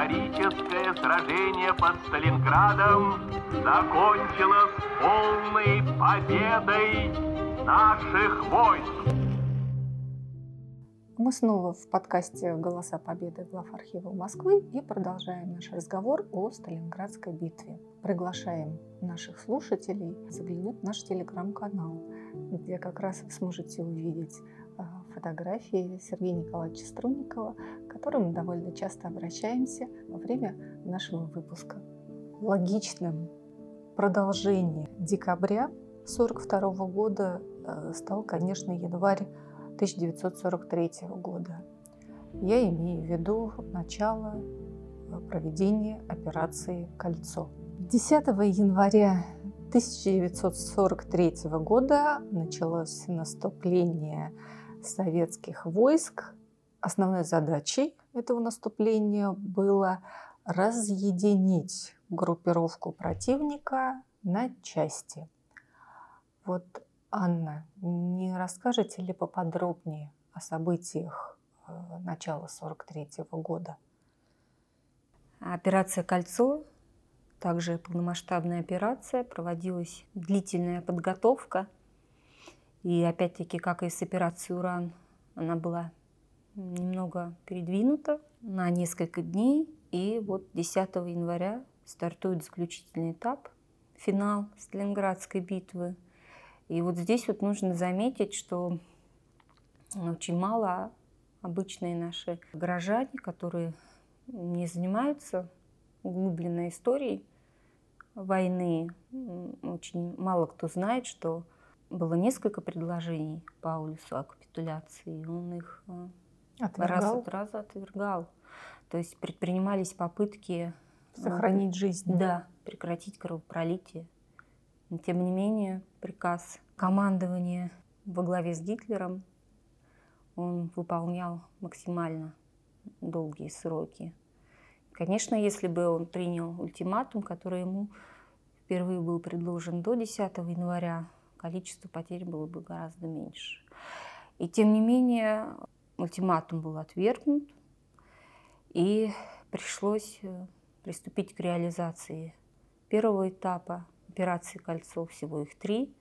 Историческое сражение под Сталинградом закончилось полной победой наших войск. Мы снова в подкасте «Голоса Победы» глав архива Москвы и продолжаем наш разговор о Сталинградской битве. Приглашаем наших слушателей заглянуть в наш телеграм-канал, где как раз вы сможете увидеть фотографии Сергея Николаевича Струнникова, к которым мы довольно часто обращаемся во время нашего выпуска. Логичным продолжением декабря 1942 года э, стал, конечно, январь 1943 года. Я имею в виду начало э, проведения операции «Кольцо». 10 января 1943 года началось наступление советских войск. Основной задачей этого наступления было разъединить группировку противника на части. Вот Анна, не расскажете ли поподробнее о событиях э, начала 43 года? Операция «Кольцо», также полномасштабная операция, проводилась длительная подготовка. И опять-таки, как и с операцией «Уран», она была немного передвинута на несколько дней. И вот 10 января стартует заключительный этап, финал Сталинградской битвы – и вот здесь вот нужно заметить, что очень мало обычные наши горожане, которые не занимаются углубленной историей войны. Очень мало кто знает, что было несколько предложений Паулюсу о капитуляции, и он их э, отвергал. раз от раза отвергал. То есть предпринимались попытки э, сохранить жизнь. Да, прекратить кровопролитие. Тем не менее, приказ командования во главе с Гитлером он выполнял максимально долгие сроки. Конечно, если бы он принял ультиматум, который ему впервые был предложен до 10 января, количество потерь было бы гораздо меньше. И тем не менее, ультиматум был отвергнут, и пришлось э, приступить к реализации первого этапа операции «Кольцо», всего их три.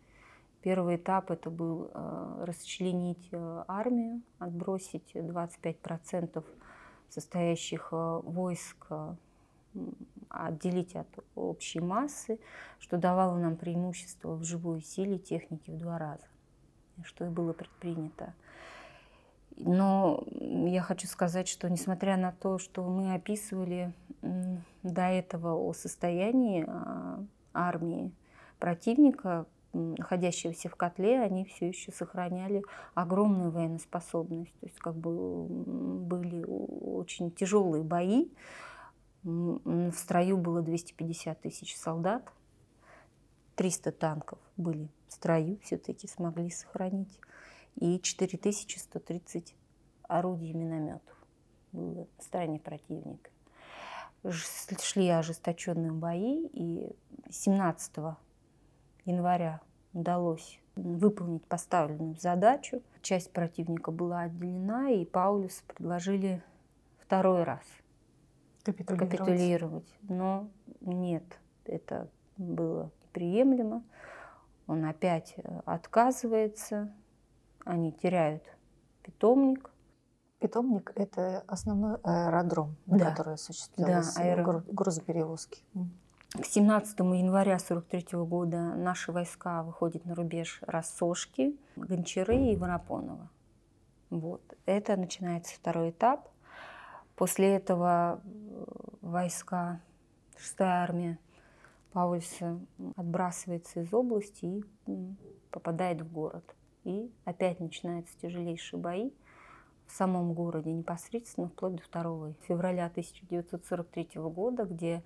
Первый этап это был э, расчленить э, армию, отбросить 25% состоящих войск, отделить от общей массы, что давало нам преимущество в живой силе техники в два раза, что и было предпринято. Но я хочу сказать, что несмотря на то, что мы описывали до этого о состоянии а, армии противника, находящегося в котле, они все еще сохраняли огромную военоспособность. То есть как бы были очень тяжелые бои. В строю было 250 тысяч солдат, 300 танков были в строю, все-таки смогли сохранить, и 4130 орудий и минометов было в стороне противника. Шли ожесточенные бои, и 17 января удалось выполнить поставленную задачу. Часть противника была отделена, и Паулюс предложили второй раз капитулировать. капитулировать. Но нет, это было неприемлемо. Он опять э, отказывается, они теряют питомник – Питомник – это основной аэродром, да. который осуществлялся да, аэро... грузоперевозки. К 17 января 1943 года наши войска выходят на рубеж Рассошки, Гончары и Воропонова. Вот. Это начинается второй этап. После этого э, войска, 6-я армия Паульса отбрасывается из области и попадает в город. И опять начинаются тяжелейшие бои в самом городе непосредственно вплоть до 2 февраля 1943 года, где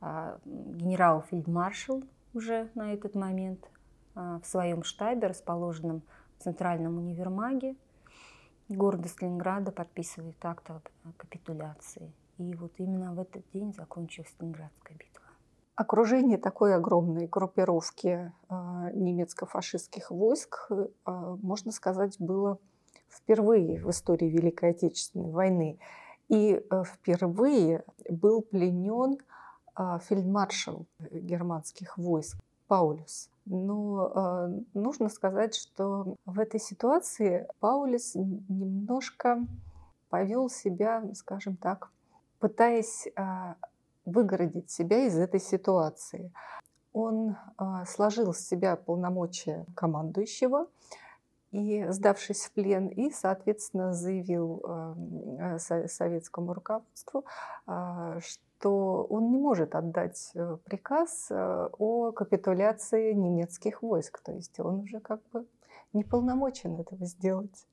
а, генерал-фельдмаршал уже на этот момент а, в своем штабе, расположенном в Центральном универмаге города Сталинграда, подписывает акт о капитуляции. И вот именно в этот день закончилась Сталинградская битва. Окружение такой огромной группировки а, немецко-фашистских войск, можно сказать, было впервые в истории Великой Отечественной войны. И э, впервые был пленен а, фельдмаршал германских войск Паулюс. Но э, нужно сказать, что в этой ситуации Паулюс немножко повел себя, скажем так, пытаясь э, выгородить себя из этой ситуации. Он э, сложил с себя полномочия командующего и сдавшись в плен, и, соответственно, заявил э, советскому руководству, э, что он не может отдать э, приказ о капитуляции немецких войск. То есть он уже как бы не полномочен этого сделать.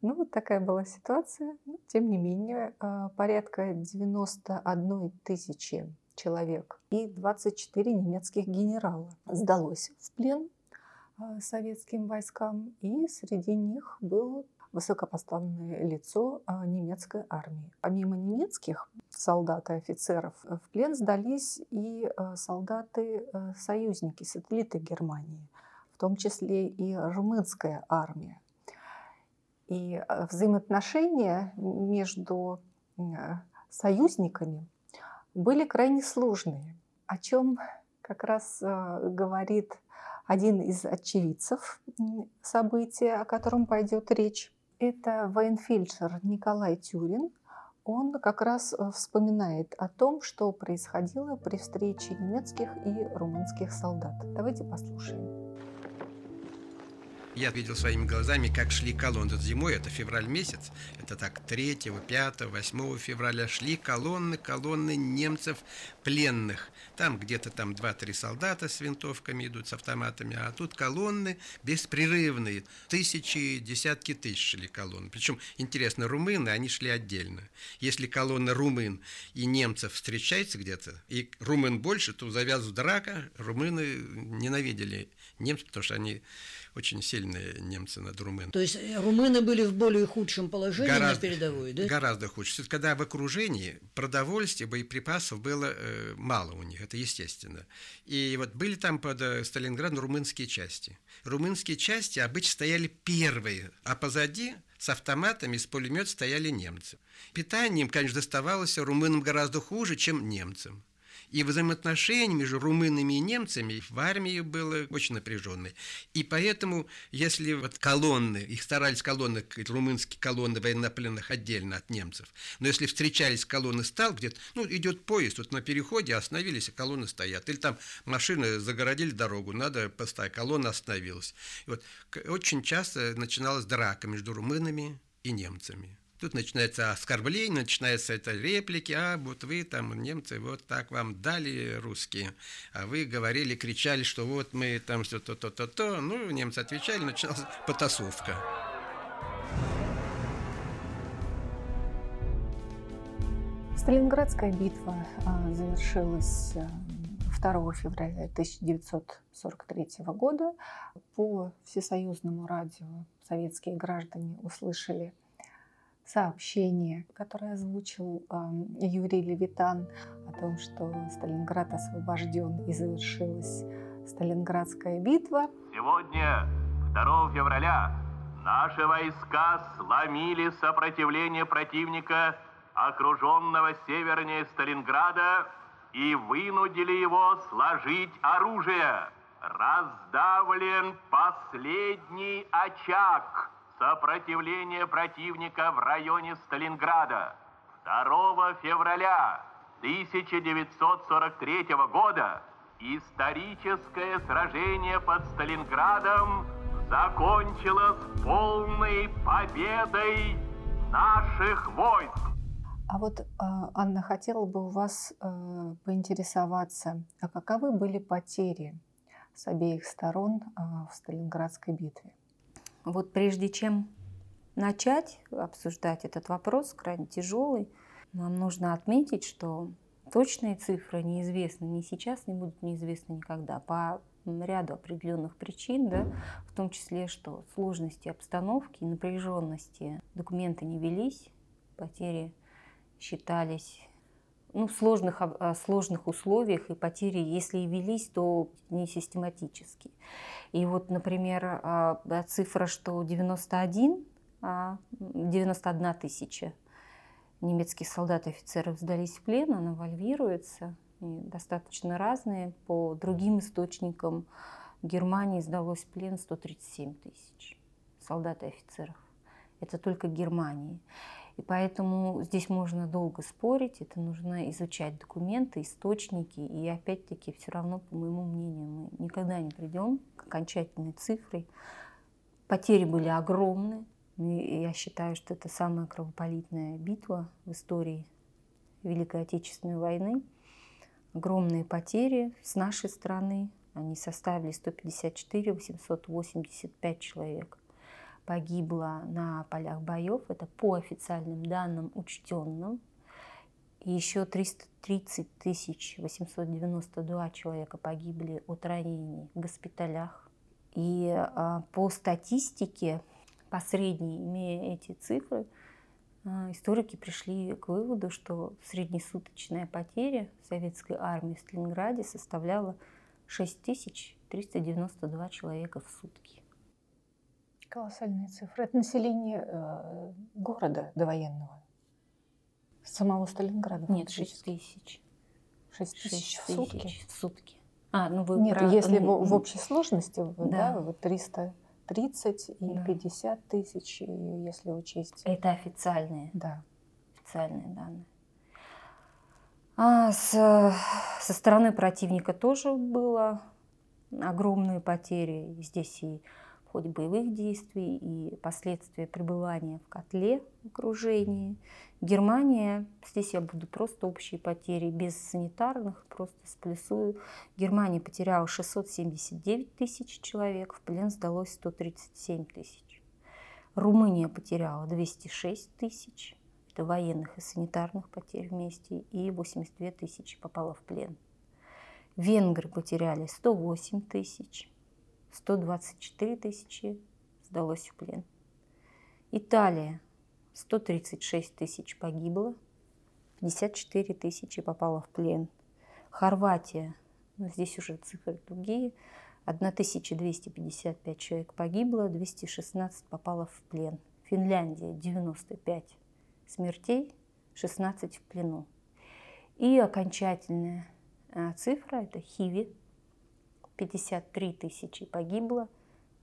Ну, вот такая была ситуация. Но, тем не менее, порядка 91 тысячи человек и 24 немецких генерала сдалось в плен а, советским войскам, и среди них было высокопоставленное лицо а, немецкой армии. Помимо немецких солдат и офицеров в плен сдались и солдаты-союзники, сателлиты Германии, в том числе и румынская армия. И взаимоотношения между союзниками были крайне сложные, о чем как раз говорит один из очевидцев события, о котором пойдет речь, это военфельдшер Николай Тюрин. Он как раз э, вспоминает о том, что происходило при встрече немецких и румынских солдат. Давайте послушаем. Я видел своими глазами, как шли колонны зимой, это февраль месяц, это так 3, 5, 8 февраля шли колонны, колонны немцев пленных. Там где-то там 2-3 солдата с винтовками идут, с автоматами, а тут колонны беспрерывные, тысячи, десятки тысяч шли колонны. Причем, интересно, румыны, они шли отдельно. Если колонна румын и немцев встречается где-то, и румын больше, то завязывает драка, румыны ненавидели немцев, потому что они очень сильные немцы над румын. То есть э, румыны были в более худшем положении гораздо, на передовой, да? Гораздо худше. Когда в окружении продовольствия, боеприпасов было э, мало у них, это естественно. И вот были там под э, Сталинградом румынские части. Румынские части обычно стояли первые, а позади с автоматами, с пулемет стояли немцы. Питанием, конечно, доставалось румынам гораздо хуже, чем немцам. И взаимоотношения между румынами и немцами в армии было очень напряженное. И поэтому, если вот колонны, их старались колонны, румынские колонны военнопленных отдельно от немцев, но если встречались колонны стал где-то, ну, идет поезд, вот на переходе остановились, а колонны стоят. Или там машины загородили дорогу, надо поставить, колонна остановилась. И вот очень часто начиналась драка между румынами и немцами. Тут начинается оскорбление, начинается это реплики, а вот вы там, немцы, вот так вам дали русские, а вы говорили, кричали, что вот мы там все то-то-то-то, ну, немцы отвечали, началась потасовка. Сталинградская битва а, завершилась 2 а, февраля 1943 года. По всесоюзному радио советские граждане услышали сообщение, которое озвучил Юрий Левитан о том, что Сталинград освобожден и завершилась Сталинградская битва. Сегодня, 2 февраля, наши войска сломили сопротивление противника, окруженного севернее Сталинграда, и вынудили его сложить оружие. Раздавлен последний очаг Сопротивление противника в районе Сталинграда 2 февраля 1943 года историческое сражение под Сталинградом закончилось полной победой наших войск. А вот, а, Анна, хотела бы у вас э, поинтересоваться, а каковы были потери с обеих сторон а, в Сталинградской битве? Вот прежде чем начать обсуждать этот вопрос, крайне тяжелый, нам нужно отметить, что точные цифры неизвестны ни сейчас, не будут неизвестны никогда по ряду определенных причин, да, в том числе, что сложности обстановки, напряженности документы не велись, потери считались ну, сложных, сложных условиях, и потери, если и велись, то не систематически. И вот, например, а, цифра, что 91, 91 а, тысяча, немецкие солдаты и офицеры сдались в плен, она вальвируется, достаточно разные. По другим источникам Германии сдалось в плен 137 тысяч солдат и офицеров. Это только Германии. И поэтому здесь можно долго спорить, это нужно изучать документы, источники. И опять-таки все равно, по моему мнению, мы никогда не придем к окончательной цифре. Потери были огромны. И я считаю, что это самая кровопролитная битва в истории Великой Отечественной войны. Огромные потери с нашей стороны. Они составили 154 885 человек погибло на полях боев, это по официальным данным учтенным. И еще 330 тысяч 892 человека погибли от ранений в госпиталях. И а, по статистике, по средней, имея эти цифры, а, историки пришли к выводу, что среднесуточная потеря советской армии в Сталинграде составляла 6392 человека в сутки. Колоссальные цифры. Это население э, города довоенного. Самого Сталинграда. Нет, 6 тысяч. 6 тысяч в сутки? В сутки. А, ну вы Нет, про... если в, в общей сложности, Да. да, вот 330 и Да. 50 тысяч, если учесть. Это официальные, Да. официальные данные. А с, со стороны противника тоже было огромные потери. Здесь и в ходе боевых действий, и последствия пребывания в котле окружении. Германия, здесь я буду просто общие потери, без санитарных, просто сплюсую. Германия потеряла 679 тысяч человек, в плен сдалось 137 тысяч. Румыния потеряла 206 тысяч, это военных и санитарных потерь вместе, и 82 тысячи попало в плен. Венгры потеряли 108 тысяч, 124 тысячи сдалось в плен. Италия 136 тысяч погибло, 54 тысячи попало в плен. Хорватия, ну, здесь уже цифры другие, 1255 человек погибло, 216 попало в плен. Финляндия 95 смертей, 16 в плену. И окончательная а, цифра – это Хиви. 53 тысячи погибло,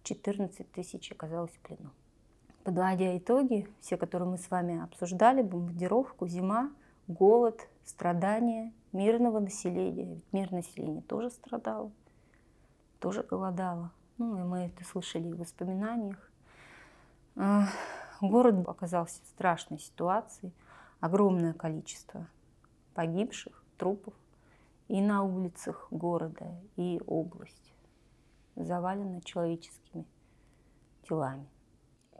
14 тысяч оказалось в плену. Подводя итоги, все, которые мы с вами обсуждали, бомбардировку, зима, голод, страдания мирного населения. Ведь мирное население тоже страдало, тоже голодало. Ну, и мы это слышали в воспоминаниях. А, Город оказался в страшной ситуации. Огромное количество погибших, трупов и на улицах города, и область завалена человеческими телами.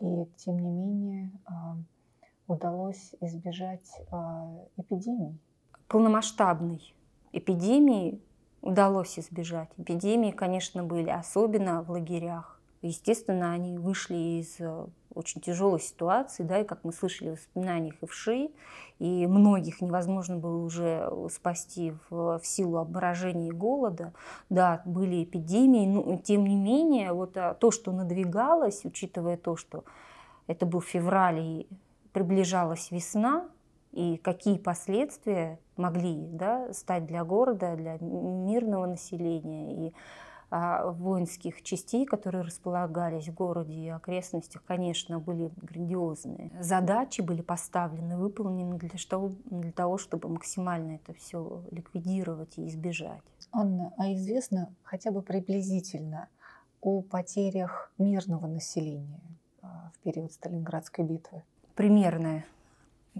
И тем не менее а, удалось избежать а, эпидемий. Полномасштабной эпидемии удалось избежать. Эпидемии, конечно, были, особенно в лагерях. Естественно, они вышли из э, очень тяжелой ситуации, да, и как мы слышали в воспоминаниях Ивши, и многих невозможно было уже спасти в, в силу обморожения и голода. Да, были эпидемии, но тем не менее, вот а, то, что надвигалось, учитывая то, что это был февраль и приближалась весна, и какие последствия могли да, стать для города, для мирного населения и воинских частей, которые располагались в городе и окрестностях, конечно, были грандиозные. Задачи были поставлены, выполнены для, что, для того, чтобы максимально это все ликвидировать и избежать. Анна, а известно хотя бы приблизительно о потерях мирного населения а, в период Сталинградской битвы? Примерная.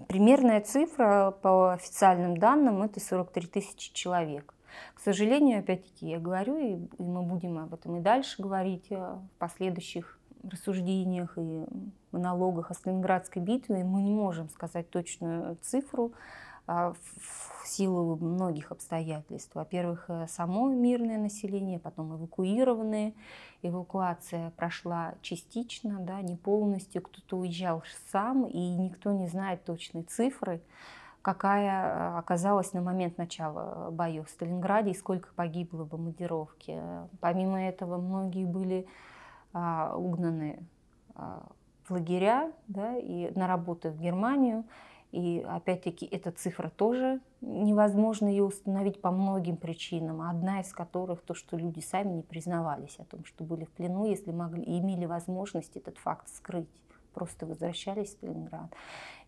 Примерная цифра по официальным данным это 43 тысячи человек. К сожалению, опять-таки, я говорю, и мы будем об этом и дальше говорить э, в последующих рассуждениях и монологах о Сталинградской битве, мы не можем сказать точную цифру а, в силу многих обстоятельств. Во-первых, э, само мирное население, потом эвакуированные. Эвакуация прошла частично, да, не полностью. Кто-то уезжал сам, и никто не знает точной цифры какая э, оказалась на момент начала боев в Сталинграде и сколько погибло в бомбардировке. Помимо этого, многие были а, угнаны а, в лагеря да, и на работу в Германию. И опять-таки эта цифра тоже невозможно ее установить по многим причинам. Одна из которых то, что люди сами не признавались о том, что были в плену, если могли, имели возможность этот факт скрыть просто возвращались в Сталинград.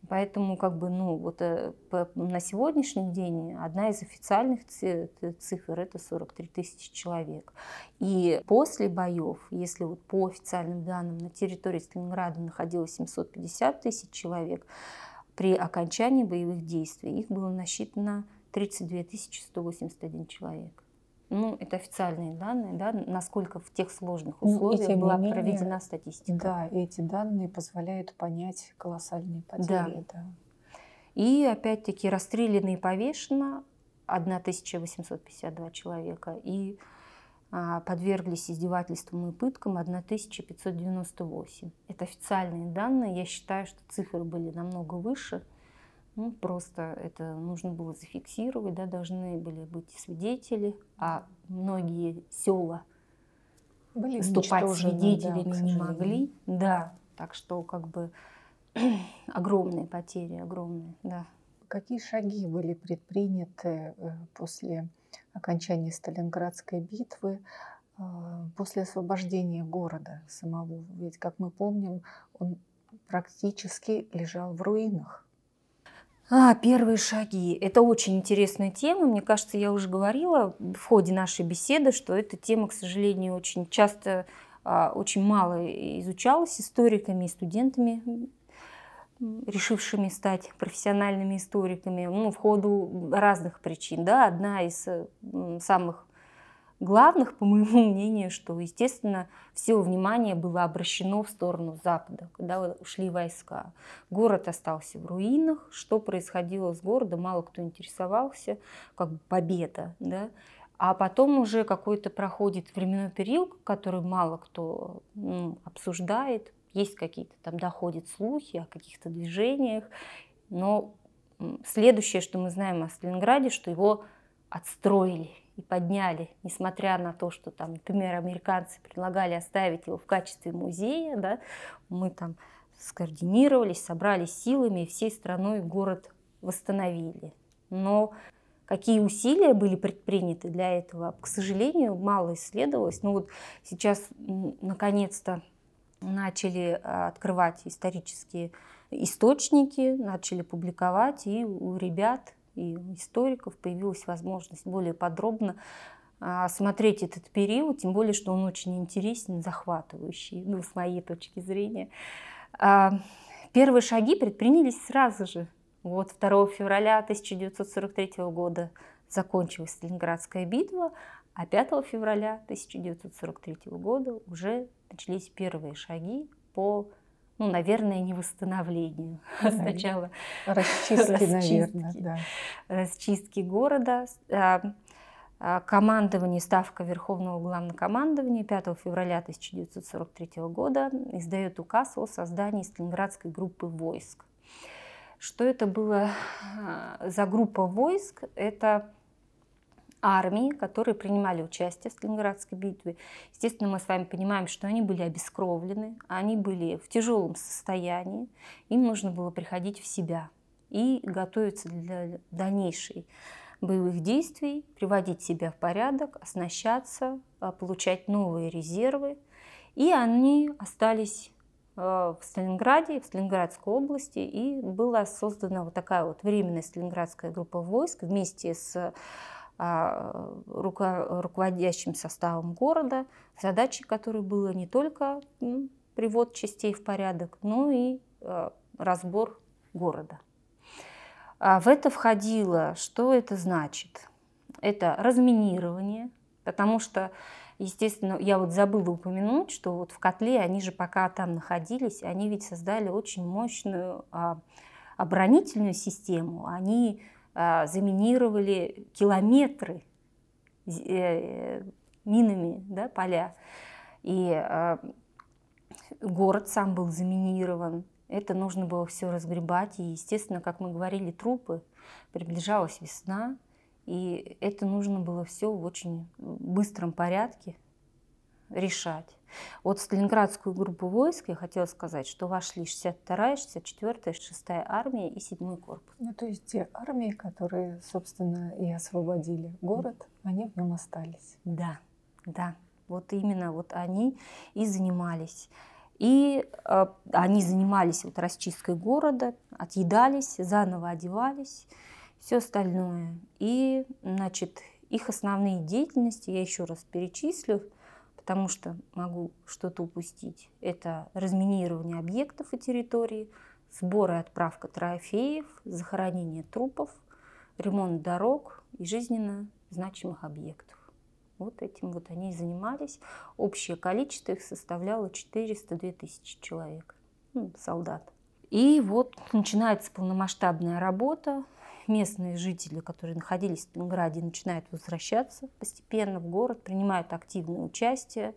Поэтому как бы, ну, вот э, на сегодняшний день одна из официальных цифр это 43 тысячи человек. И после боев, если вот по официальным данным на территории Сталинграда находилось 750 тысяч человек, при окончании боевых действий их было насчитано 32 181 человек. Ну, это официальные данные, да, насколько в тех сложных условиях ну, была менее, проведена статистика. Да, эти данные позволяют понять колоссальные потери. Да. да. И опять-таки расстреляно и повешено 1852 человека, и а, подверглись издевательствам и пыткам 1598. Это официальные данные. Я считаю, что цифры были намного выше. Ну, просто это нужно было зафиксировать, да, должны были быть свидетели, а многие села были выступать свидетелями да, не могли. Да, так что как бы огромные потери, огромные, да. Какие шаги были предприняты э, после окончания Сталинградской битвы, э, после освобождения города самого? Ведь, как мы помним, он практически лежал в руинах. А, первые шаги. Это очень интересная тема. Мне кажется, я уже говорила в ходе нашей беседы, что эта тема, к сожалению, очень часто, а, очень мало изучалась историками и студентами, решившими стать профессиональными историками, ну, в ходу разных причин. Да? Одна из самых главных, по моему мнению, что, естественно, все внимание было обращено в сторону Запада, когда ушли войска. Город остался в руинах. Что происходило с городом, мало кто интересовался, как бы победа. Да? А потом уже какой-то проходит временной период, который мало кто ну, обсуждает. Есть какие-то там доходят слухи о каких-то движениях. Но следующее, что мы знаем о Сталинграде, что его отстроили и подняли, несмотря на то, что там, например, американцы предлагали оставить его в качестве музея, да, мы там скоординировались, собрались силами и всей страной город восстановили. Но какие усилия были предприняты для этого, к сожалению, мало исследовалось. Но вот сейчас наконец-то начали а, открывать исторические источники, начали публиковать, и у ребят и историков появилась возможность более подробно осмотреть этот период, тем более, что он очень интересен, захватывающий, ну, с моей точки зрения. А, первые шаги предпринялись сразу же. Вот 2 февраля 1943 года закончилась Сталинградская битва, а 5 февраля 1943 года уже начались первые шаги по ну, наверное, не восстановлению. Да, Сначала расчистки, расчистки, наверное, да. расчистки города. А, а, командование, ставка Верховного Главнокомандования 5 февраля 1943 года издает указ о создании Сталинградской группы войск. Что это было а, за группа войск? Это армии, которые принимали участие в Сталинградской битве. Естественно, мы с вами понимаем, что они были обескровлены, они были в тяжелом состоянии, им нужно было приходить в себя и готовиться для дальнейшей боевых действий, приводить себя в порядок, оснащаться, а, получать новые резервы. И они остались а, в Сталинграде, в Сталинградской области, и была создана вот такая вот временная Сталинградская группа войск вместе с руководящим составом города, задачей которой было не только привод частей в порядок, но и а, разбор города. А в это входило, что это значит? Это разминирование, потому что, естественно, я вот забыла упомянуть, что вот в котле, они же пока там находились, они ведь создали очень мощную оборонительную систему. Они а, заминировали километры э, минами да, поля. И а, город сам был заминирован. Это нужно было все разгребать. И, естественно, как мы говорили, трупы. Приближалась весна. И это нужно было все в очень быстром порядке решать. Вот Сталинградскую группу войск я хотела сказать, что вошли 62-я, 64-я, 6-я армия и 7-й корпус. Ну, то есть те армии, которые, собственно, и освободили город, они в нем остались. Да, да. Вот именно вот они и занимались. И э, они занимались вот расчисткой города, отъедались, заново одевались, все остальное. И, значит, их основные деятельности, я еще раз перечислю, потому что могу что-то упустить. Это разминирование объектов и территории, сбор и отправка трофеев, захоронение трупов, ремонт дорог и жизненно значимых объектов. Вот этим вот они и занимались. Общее количество их составляло 402 тысячи человек, ну, солдат. И вот начинается полномасштабная работа местные жители, которые находились в Сталинграде, начинают возвращаться постепенно в город, принимают активное участие.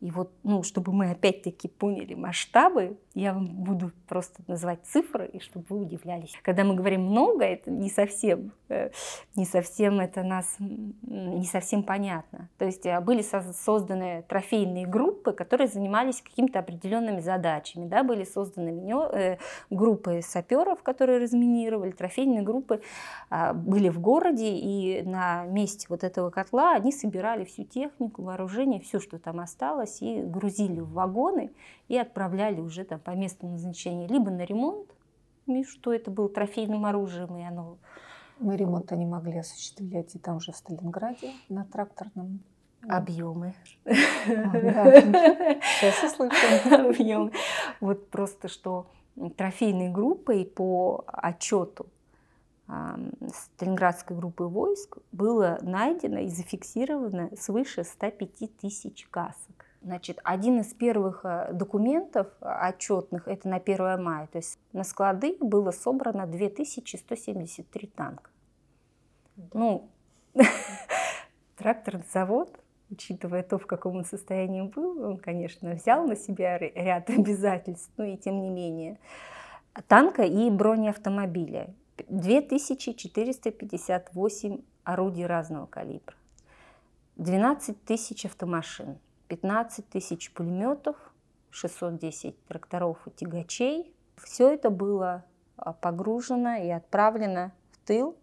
И вот, ну, чтобы мы опять-таки поняли масштабы, я вам буду просто называть цифры, и чтобы вы удивлялись. Когда мы говорим много, это не совсем, э, не совсем это нас, не совсем понятно. То есть э, были созданы трофейные группы, которые занимались какими-то определенными задачами. Да? Были созданы э, группы саперов, которые разминировали, трофейные группы а, были в городе, и на месте вот этого котла они собирали всю технику, вооружение, все, что там осталось, собиралось и грузили в вагоны и отправляли уже там по месту назначения либо на ремонт, что это было трофейным оружием, и оно... Но ремонт они могли осуществлять и там же в Сталинграде на тракторном Объемы. Сейчас услышим. Объемы. Вот просто что трофейной группой по отчету Сталинградской группы войск было найдено и зафиксировано свыше 105 тысяч касок. Значит, один из первых э, документов э, отчетных, это на 1 мая, то есть на склады было собрано 2173 танка. Ну, тракторный завод, учитывая то, в каком он состоянии был, он, конечно, взял на себя ряд обязательств, но и тем не менее. Танка и бронеавтомобиля. 2458 орудий разного калибра. 12 тысяч автомашин. 15 тысяч пулеметов, 610 тракторов и тягачей. Все это было а, погружено и отправлено в тыл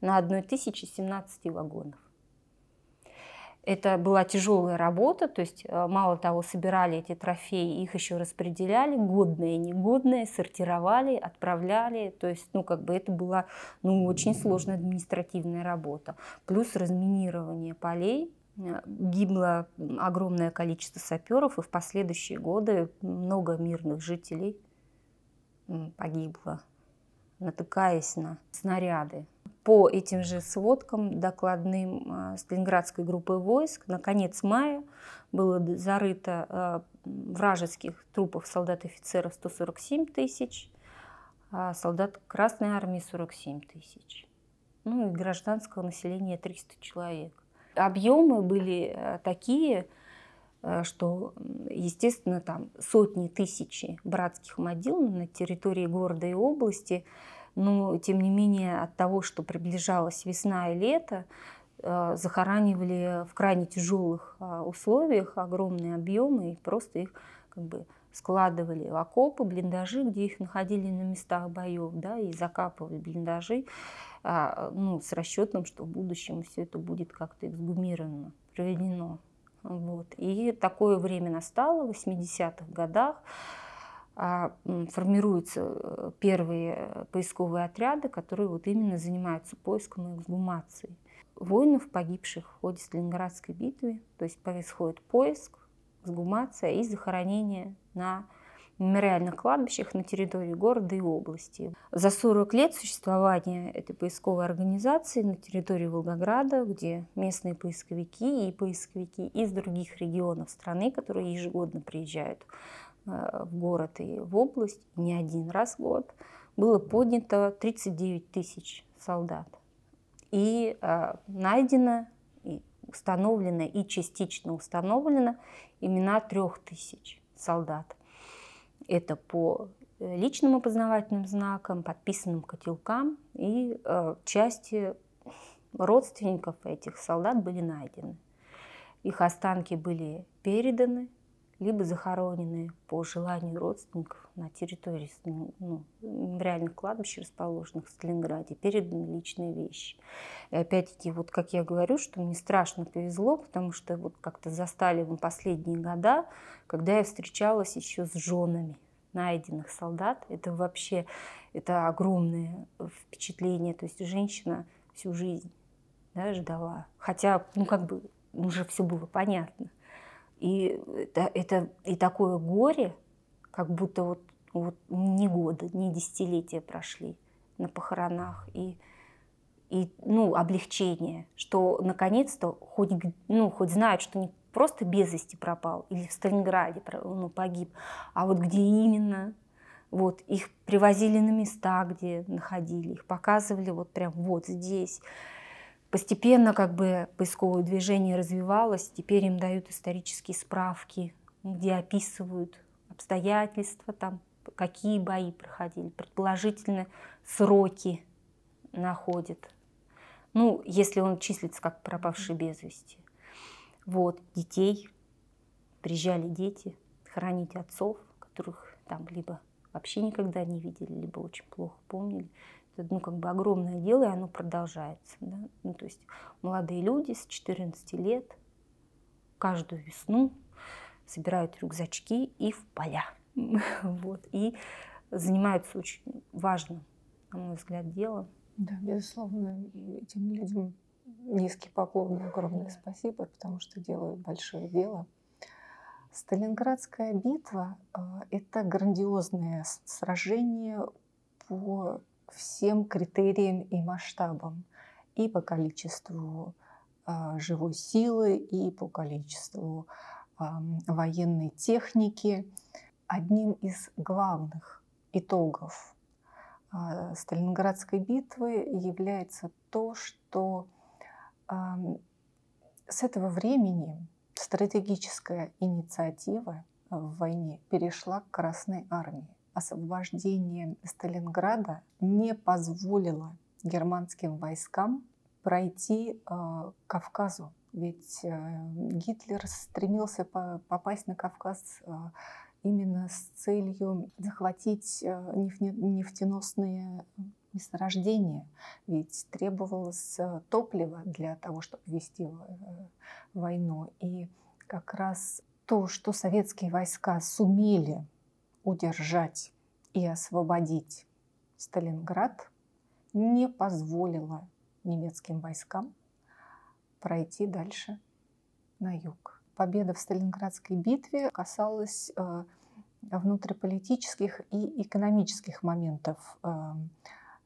на 1017 вагонов. Это была тяжелая работа, то есть а, мало того, собирали эти трофеи, их еще распределяли, годные негодные, сортировали, отправляли. То есть, ну, как бы это была ну, очень сложная административная работа. Плюс разминирование полей, гибло огромное количество саперов, и в последующие годы много мирных жителей погибло, натыкаясь на снаряды. По этим же сводкам докладным э, Сталинградской группы войск на конец мая было зарыто э, вражеских трупов солдат и офицеров 147 тысяч, а солдат Красной Армии 47 тысяч. Ну и гражданского населения 300 человек. Объемы были э, такие, э, что, естественно, там сотни тысячи братских могил на территории города и области, но, тем не менее, от того, что приближалась весна и лето, э, захоранивали в крайне тяжелых условиях огромные объемы и просто их как бы складывали окопы, блиндажи, где их находили на местах боев, да, и закапывали блиндажи. А, ну, с расчетом, что в будущем все это будет как-то эксгумировано, проведено. Вот. И такое время настало, в 80-х годах а, формируются э, первые поисковые отряды, которые вот именно занимаются поиском и эксгумацией воинов, погибших в ходе Сталинградской битвы. То есть происходит поиск, эксгумация и захоронение на мемориальных кладбищах на территории города и области. За 40 лет существования этой поисковой организации на территории Волгограда, где местные поисковики и поисковики из других регионов страны, которые ежегодно приезжают э, в город и в область, не один раз в год, было поднято 39 тысяч солдат. И э, найдено, и установлено и частично установлено имена трех тысяч солдат. Это по э, личным опознавательным знакам, подписанным котелкам и э, части родственников этих солдат были найдены. их останки были переданы либо захоронены по желанию родственников на территории ну, реальных кладбищ, расположенных в Сталинграде, переданы личные вещи. И опять-таки, вот как я говорю, что мне страшно повезло, потому что вот как-то застали мы последние года, когда я встречалась еще с женами найденных солдат. Это вообще это огромное впечатление. То есть женщина всю жизнь да, ждала. Хотя, ну как бы, уже все было понятно. И это, это и такое горе, как будто вот, вот не годы, не десятилетия прошли на похоронах. И, и ну, облегчение, что наконец-то хоть, ну, хоть знают, что не просто без вести пропал или в Сталинграде ну, погиб, а вот где именно. Вот, их привозили на места, где находили, их показывали вот прям вот здесь. Постепенно как бы поисковое движение развивалось, теперь им дают исторические справки, где описывают обстоятельства, там, какие бои проходили, предположительно сроки находят. Ну, если он числится как пропавший без вести. Вот, детей, приезжали дети хоронить отцов, которых там либо вообще никогда не видели, либо очень плохо помнили. Это ну, как бы огромное дело, и оно продолжается. Да? Ну, то есть молодые люди с 14 лет каждую весну собирают рюкзачки и в поля. вот. И занимаются очень важным, на мой взгляд, делом. Да, безусловно, этим людям низкий поклон огромное спасибо, потому что делают большое дело. Сталинградская битва а, – это грандиозное сражение по всем критериям и масштабам, и по количеству а, живой силы, и по количеству а, военной техники. Одним из главных итогов Сталинградской битвы является то, что с этого времени стратегическая инициатива в войне перешла к Красной армии. Освобождение Сталинграда не позволило германским войскам пройти э, Кавказу. Ведь э, Гитлер стремился попасть на Кавказ э, именно с целью захватить нефтеносные месторождения, ведь требовалось э, топливо для того, чтобы вести э, войну. И как раз то, что советские войска сумели удержать и освободить Сталинград, не позволило немецким войскам пройти дальше на юг. Победа в Сталинградской битве касалась э, внутриполитических и экономических моментов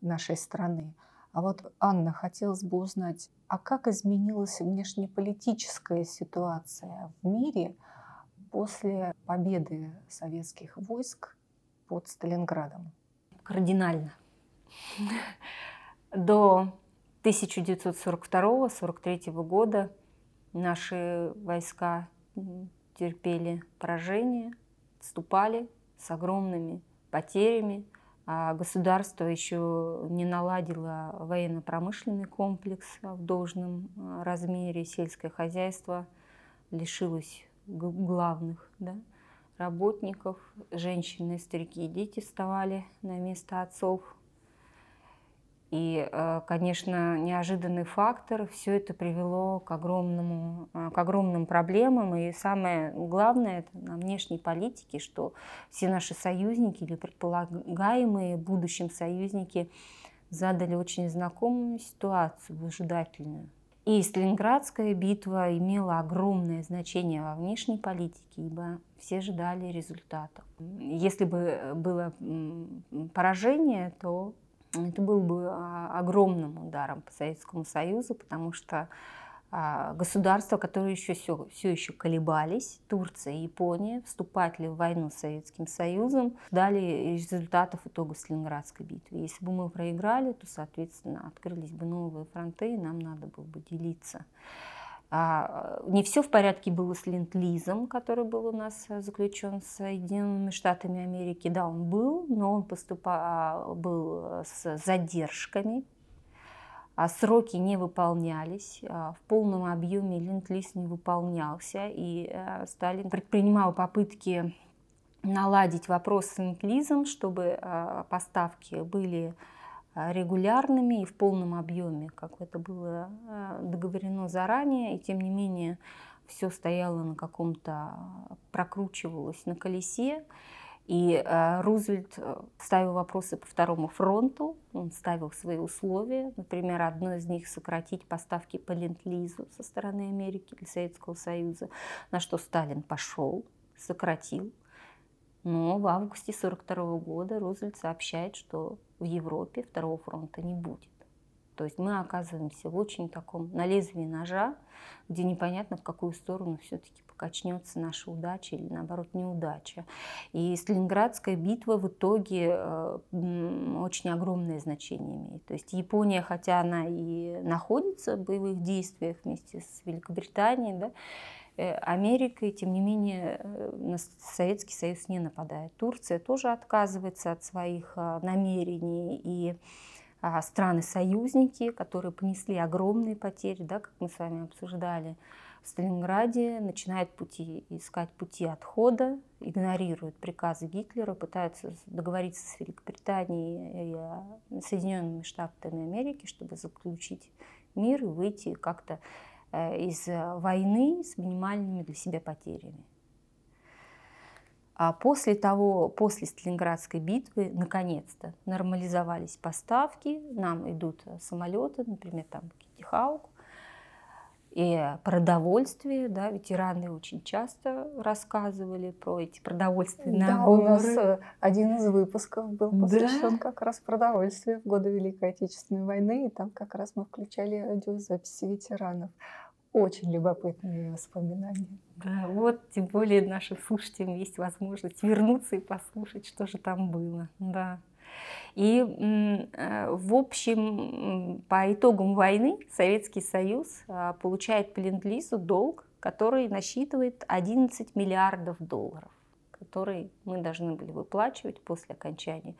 нашей страны. А вот, Анна, хотелось бы узнать, а как изменилась внешнеполитическая ситуация в мире после победы советских войск под Сталинградом? Кардинально. До 1942-1943 года наши войска терпели поражение, отступали с огромными потерями – а государство еще не наладило военно-промышленный комплекс в должном а, размере, сельское хозяйство лишилось главных да, работников, женщины, старики и дети вставали на место отцов – и, э, конечно, неожиданный фактор, все это привело к, огромному, э, к огромным проблемам. И самое главное это на внешней политике, что все наши союзники или предполагаемые будущим союзники задали очень знакомую ситуацию, выжидательную. И Сталинградская битва имела огромное значение во внешней политике, ибо все ждали результатов. Если бы было поражение, то это был бы а, огромным ударом по Советскому Союзу, потому что государства, которые еще все, все еще колебались, Турция и Япония, вступать ли в войну с Советским Союзом, дали результатов итога Сталинградской битвы. Если бы мы проиграли, то, соответственно, открылись бы новые фронты, и нам надо было бы делиться. А, не все в порядке было с ленд-лизом, который был у нас э, заключен с Соединенными Штатами Америки. Да, он был, но он поступал, был э, с задержками. А сроки не выполнялись, а в полном объеме ленд-лиз не выполнялся, и э, Сталин предпринимал попытки наладить вопрос с ленд-лизом, чтобы э, поставки были э, регулярными и в полном объеме, как это было договорено заранее, и тем не менее все стояло на каком-то, прокручивалось на колесе. И э, Рузвельт э, ставил вопросы по второму фронту, он ставил свои условия. Например, одно из них сократить поставки по ленд-лизу со стороны Америки для Советского Союза, на что Сталин пошел, сократил. Но в августе 1942 года Рузвельт сообщает, что в Европе второго фронта не будет. То есть мы оказываемся в очень таком на лезвии ножа, где непонятно, в какую сторону все-таки покачнется наша удача или наоборот неудача. И Сталинградская битва в итоге э, очень огромное значение имеет. То есть Япония, хотя она и находится в боевых действиях вместе с Великобританией, да, э, Америкой, тем не менее, э, на Советский Союз не нападает. Турция тоже отказывается от своих намерений. И страны-союзники, которые понесли огромные потери, да, как мы с вами обсуждали, в Сталинграде начинают пути, искать пути отхода, игнорируют приказы Гитлера, пытаются договориться с Великобританией и Соединенными Штатами Америки, чтобы заключить мир и выйти как-то э, из войны с минимальными для себя потерями. А после того, после Сталинградской битвы, наконец-то нормализовались поставки, нам идут самолеты, например, там Китихаук, и продовольствие, да, ветераны очень часто рассказывали про эти продовольственные да, наборы. у нас э, один из выпусков был посвящен да? как раз продовольствию в годы Великой Отечественной войны, и там как раз мы включали аудиозаписи ветеранов. Очень любопытные воспоминания. Да, вот тем более нашим слушателям есть возможность вернуться и послушать, что же там было. Да. И, э, в общем, по итогам войны Советский Союз а, получает по ленд долг, который насчитывает 11 миллиардов долларов, которые мы должны были выплачивать после окончания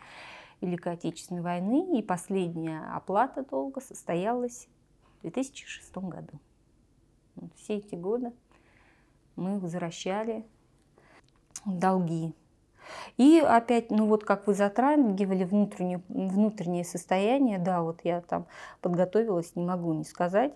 Великой Отечественной войны. И последняя оплата долга состоялась в 2006 году. Все эти годы мы возвращали долги. И опять, ну вот как вы затрагивали внутреннее, внутреннее состояние, да, вот я там подготовилась, не могу не сказать,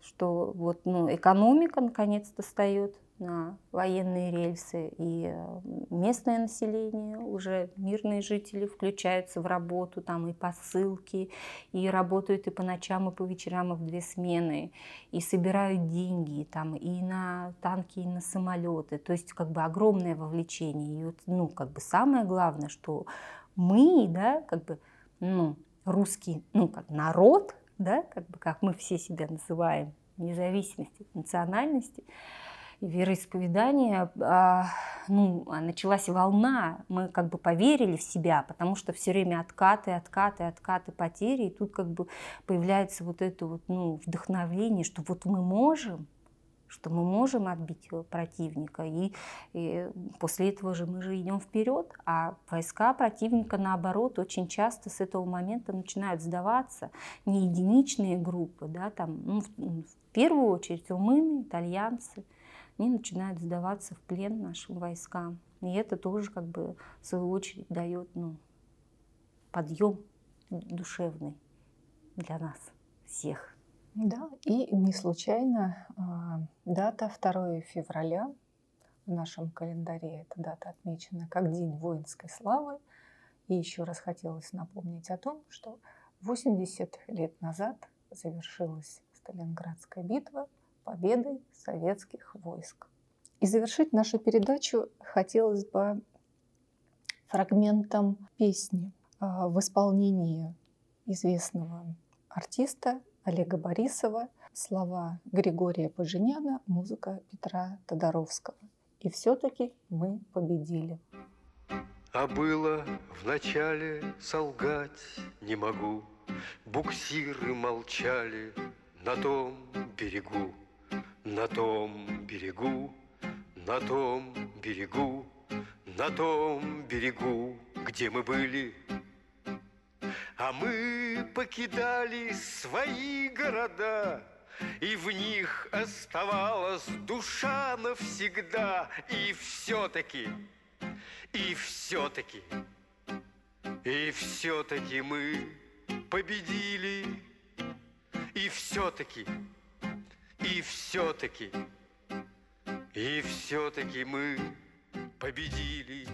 что вот ну, экономика наконец-то встает на военные рельсы, и э, местное население, уже мирные жители включаются в работу, там и посылки, и работают и по ночам, и по вечерам, и в две смены, и собирают деньги, там, и на танки, и на самолеты. То есть как бы огромное вовлечение. И вот, ну, как бы самое главное, что мы, да, как бы, ну, русский, ну, как народ, да, как бы, как мы все себя называем, независимости от национальности, вероисповедания, а, ну, а началась волна, мы как бы поверили в себя, потому что все время откаты, откаты, откаты, потери, и тут как бы появляется вот это вот, ну, вдохновление, что вот мы можем, что мы можем отбить противника, и, и после этого же мы же идем вперед, а войска противника, наоборот, очень часто с этого момента начинают сдаваться, не единичные группы, да, там, ну, в, в первую очередь румыны, итальянцы, они начинают сдаваться в плен нашим войскам. И это тоже как бы в свою очередь дает ну, подъем душевный для нас всех. Да, и не случайно э, дата 2 февраля в нашем календаре, эта дата отмечена как День воинской славы. И еще раз хотелось напомнить о том, что 80 лет назад завершилась Сталинградская битва – победой советских войск. И завершить нашу передачу хотелось бы фрагментом песни а, в исполнении известного артиста Олега Борисова, слова Григория Поженяна, музыка Петра Тодоровского. И все-таки мы победили. А было вначале солгать не могу, Буксиры молчали на том берегу. На том берегу, на том берегу, на том берегу, где мы были, А мы покидали свои города, И в них оставалась душа навсегда. И все-таки, и все-таки, и все-таки мы победили. И все-таки, и все-таки, и все-таки мы победили.